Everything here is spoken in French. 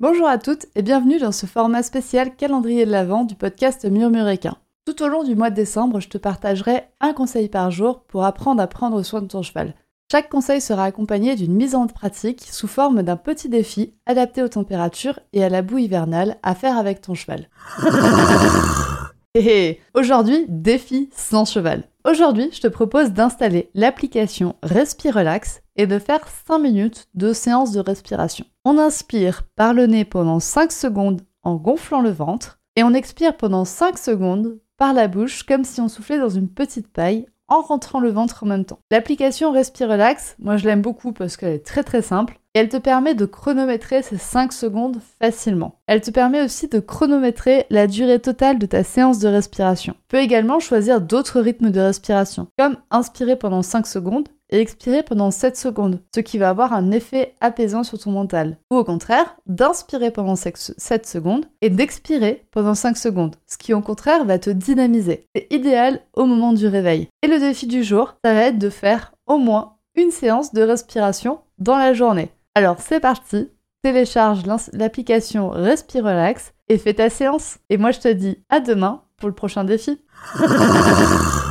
Bonjour à toutes et bienvenue dans ce format spécial calendrier de l'Avent du podcast Murmuréquin. Tout au long du mois de décembre, je te partagerai un conseil par jour pour apprendre à prendre soin de ton cheval. Chaque conseil sera accompagné d'une mise en pratique sous forme d'un petit défi adapté aux températures et à la boue hivernale à faire avec ton cheval. Et aujourd'hui, défi sans cheval. Aujourd'hui, je te propose d'installer l'application Respirelax et de faire 5 minutes de séance de respiration. On inspire par le nez pendant 5 secondes en gonflant le ventre et on expire pendant 5 secondes par la bouche comme si on soufflait dans une petite paille en rentrant le ventre en même temps. L'application Respirelax, moi je l'aime beaucoup parce qu'elle est très très simple et elle te permet de chronométrer ces 5 secondes facilement. Elle te permet aussi de chronométrer la durée totale de ta séance de respiration. Tu peux également choisir d'autres rythmes de respiration, comme inspirer pendant 5 secondes et expirer pendant 7 secondes, ce qui va avoir un effet apaisant sur ton mental. Ou au contraire, d'inspirer pendant 7 secondes et d'expirer pendant 5 secondes, ce qui au contraire va te dynamiser. C'est idéal au moment du réveil. Et le défi du jour, ça va être de faire au moins une séance de respiration dans la journée. Alors c'est parti, télécharge l'application Respirelax et fais ta séance. Et moi je te dis à demain pour le prochain défi.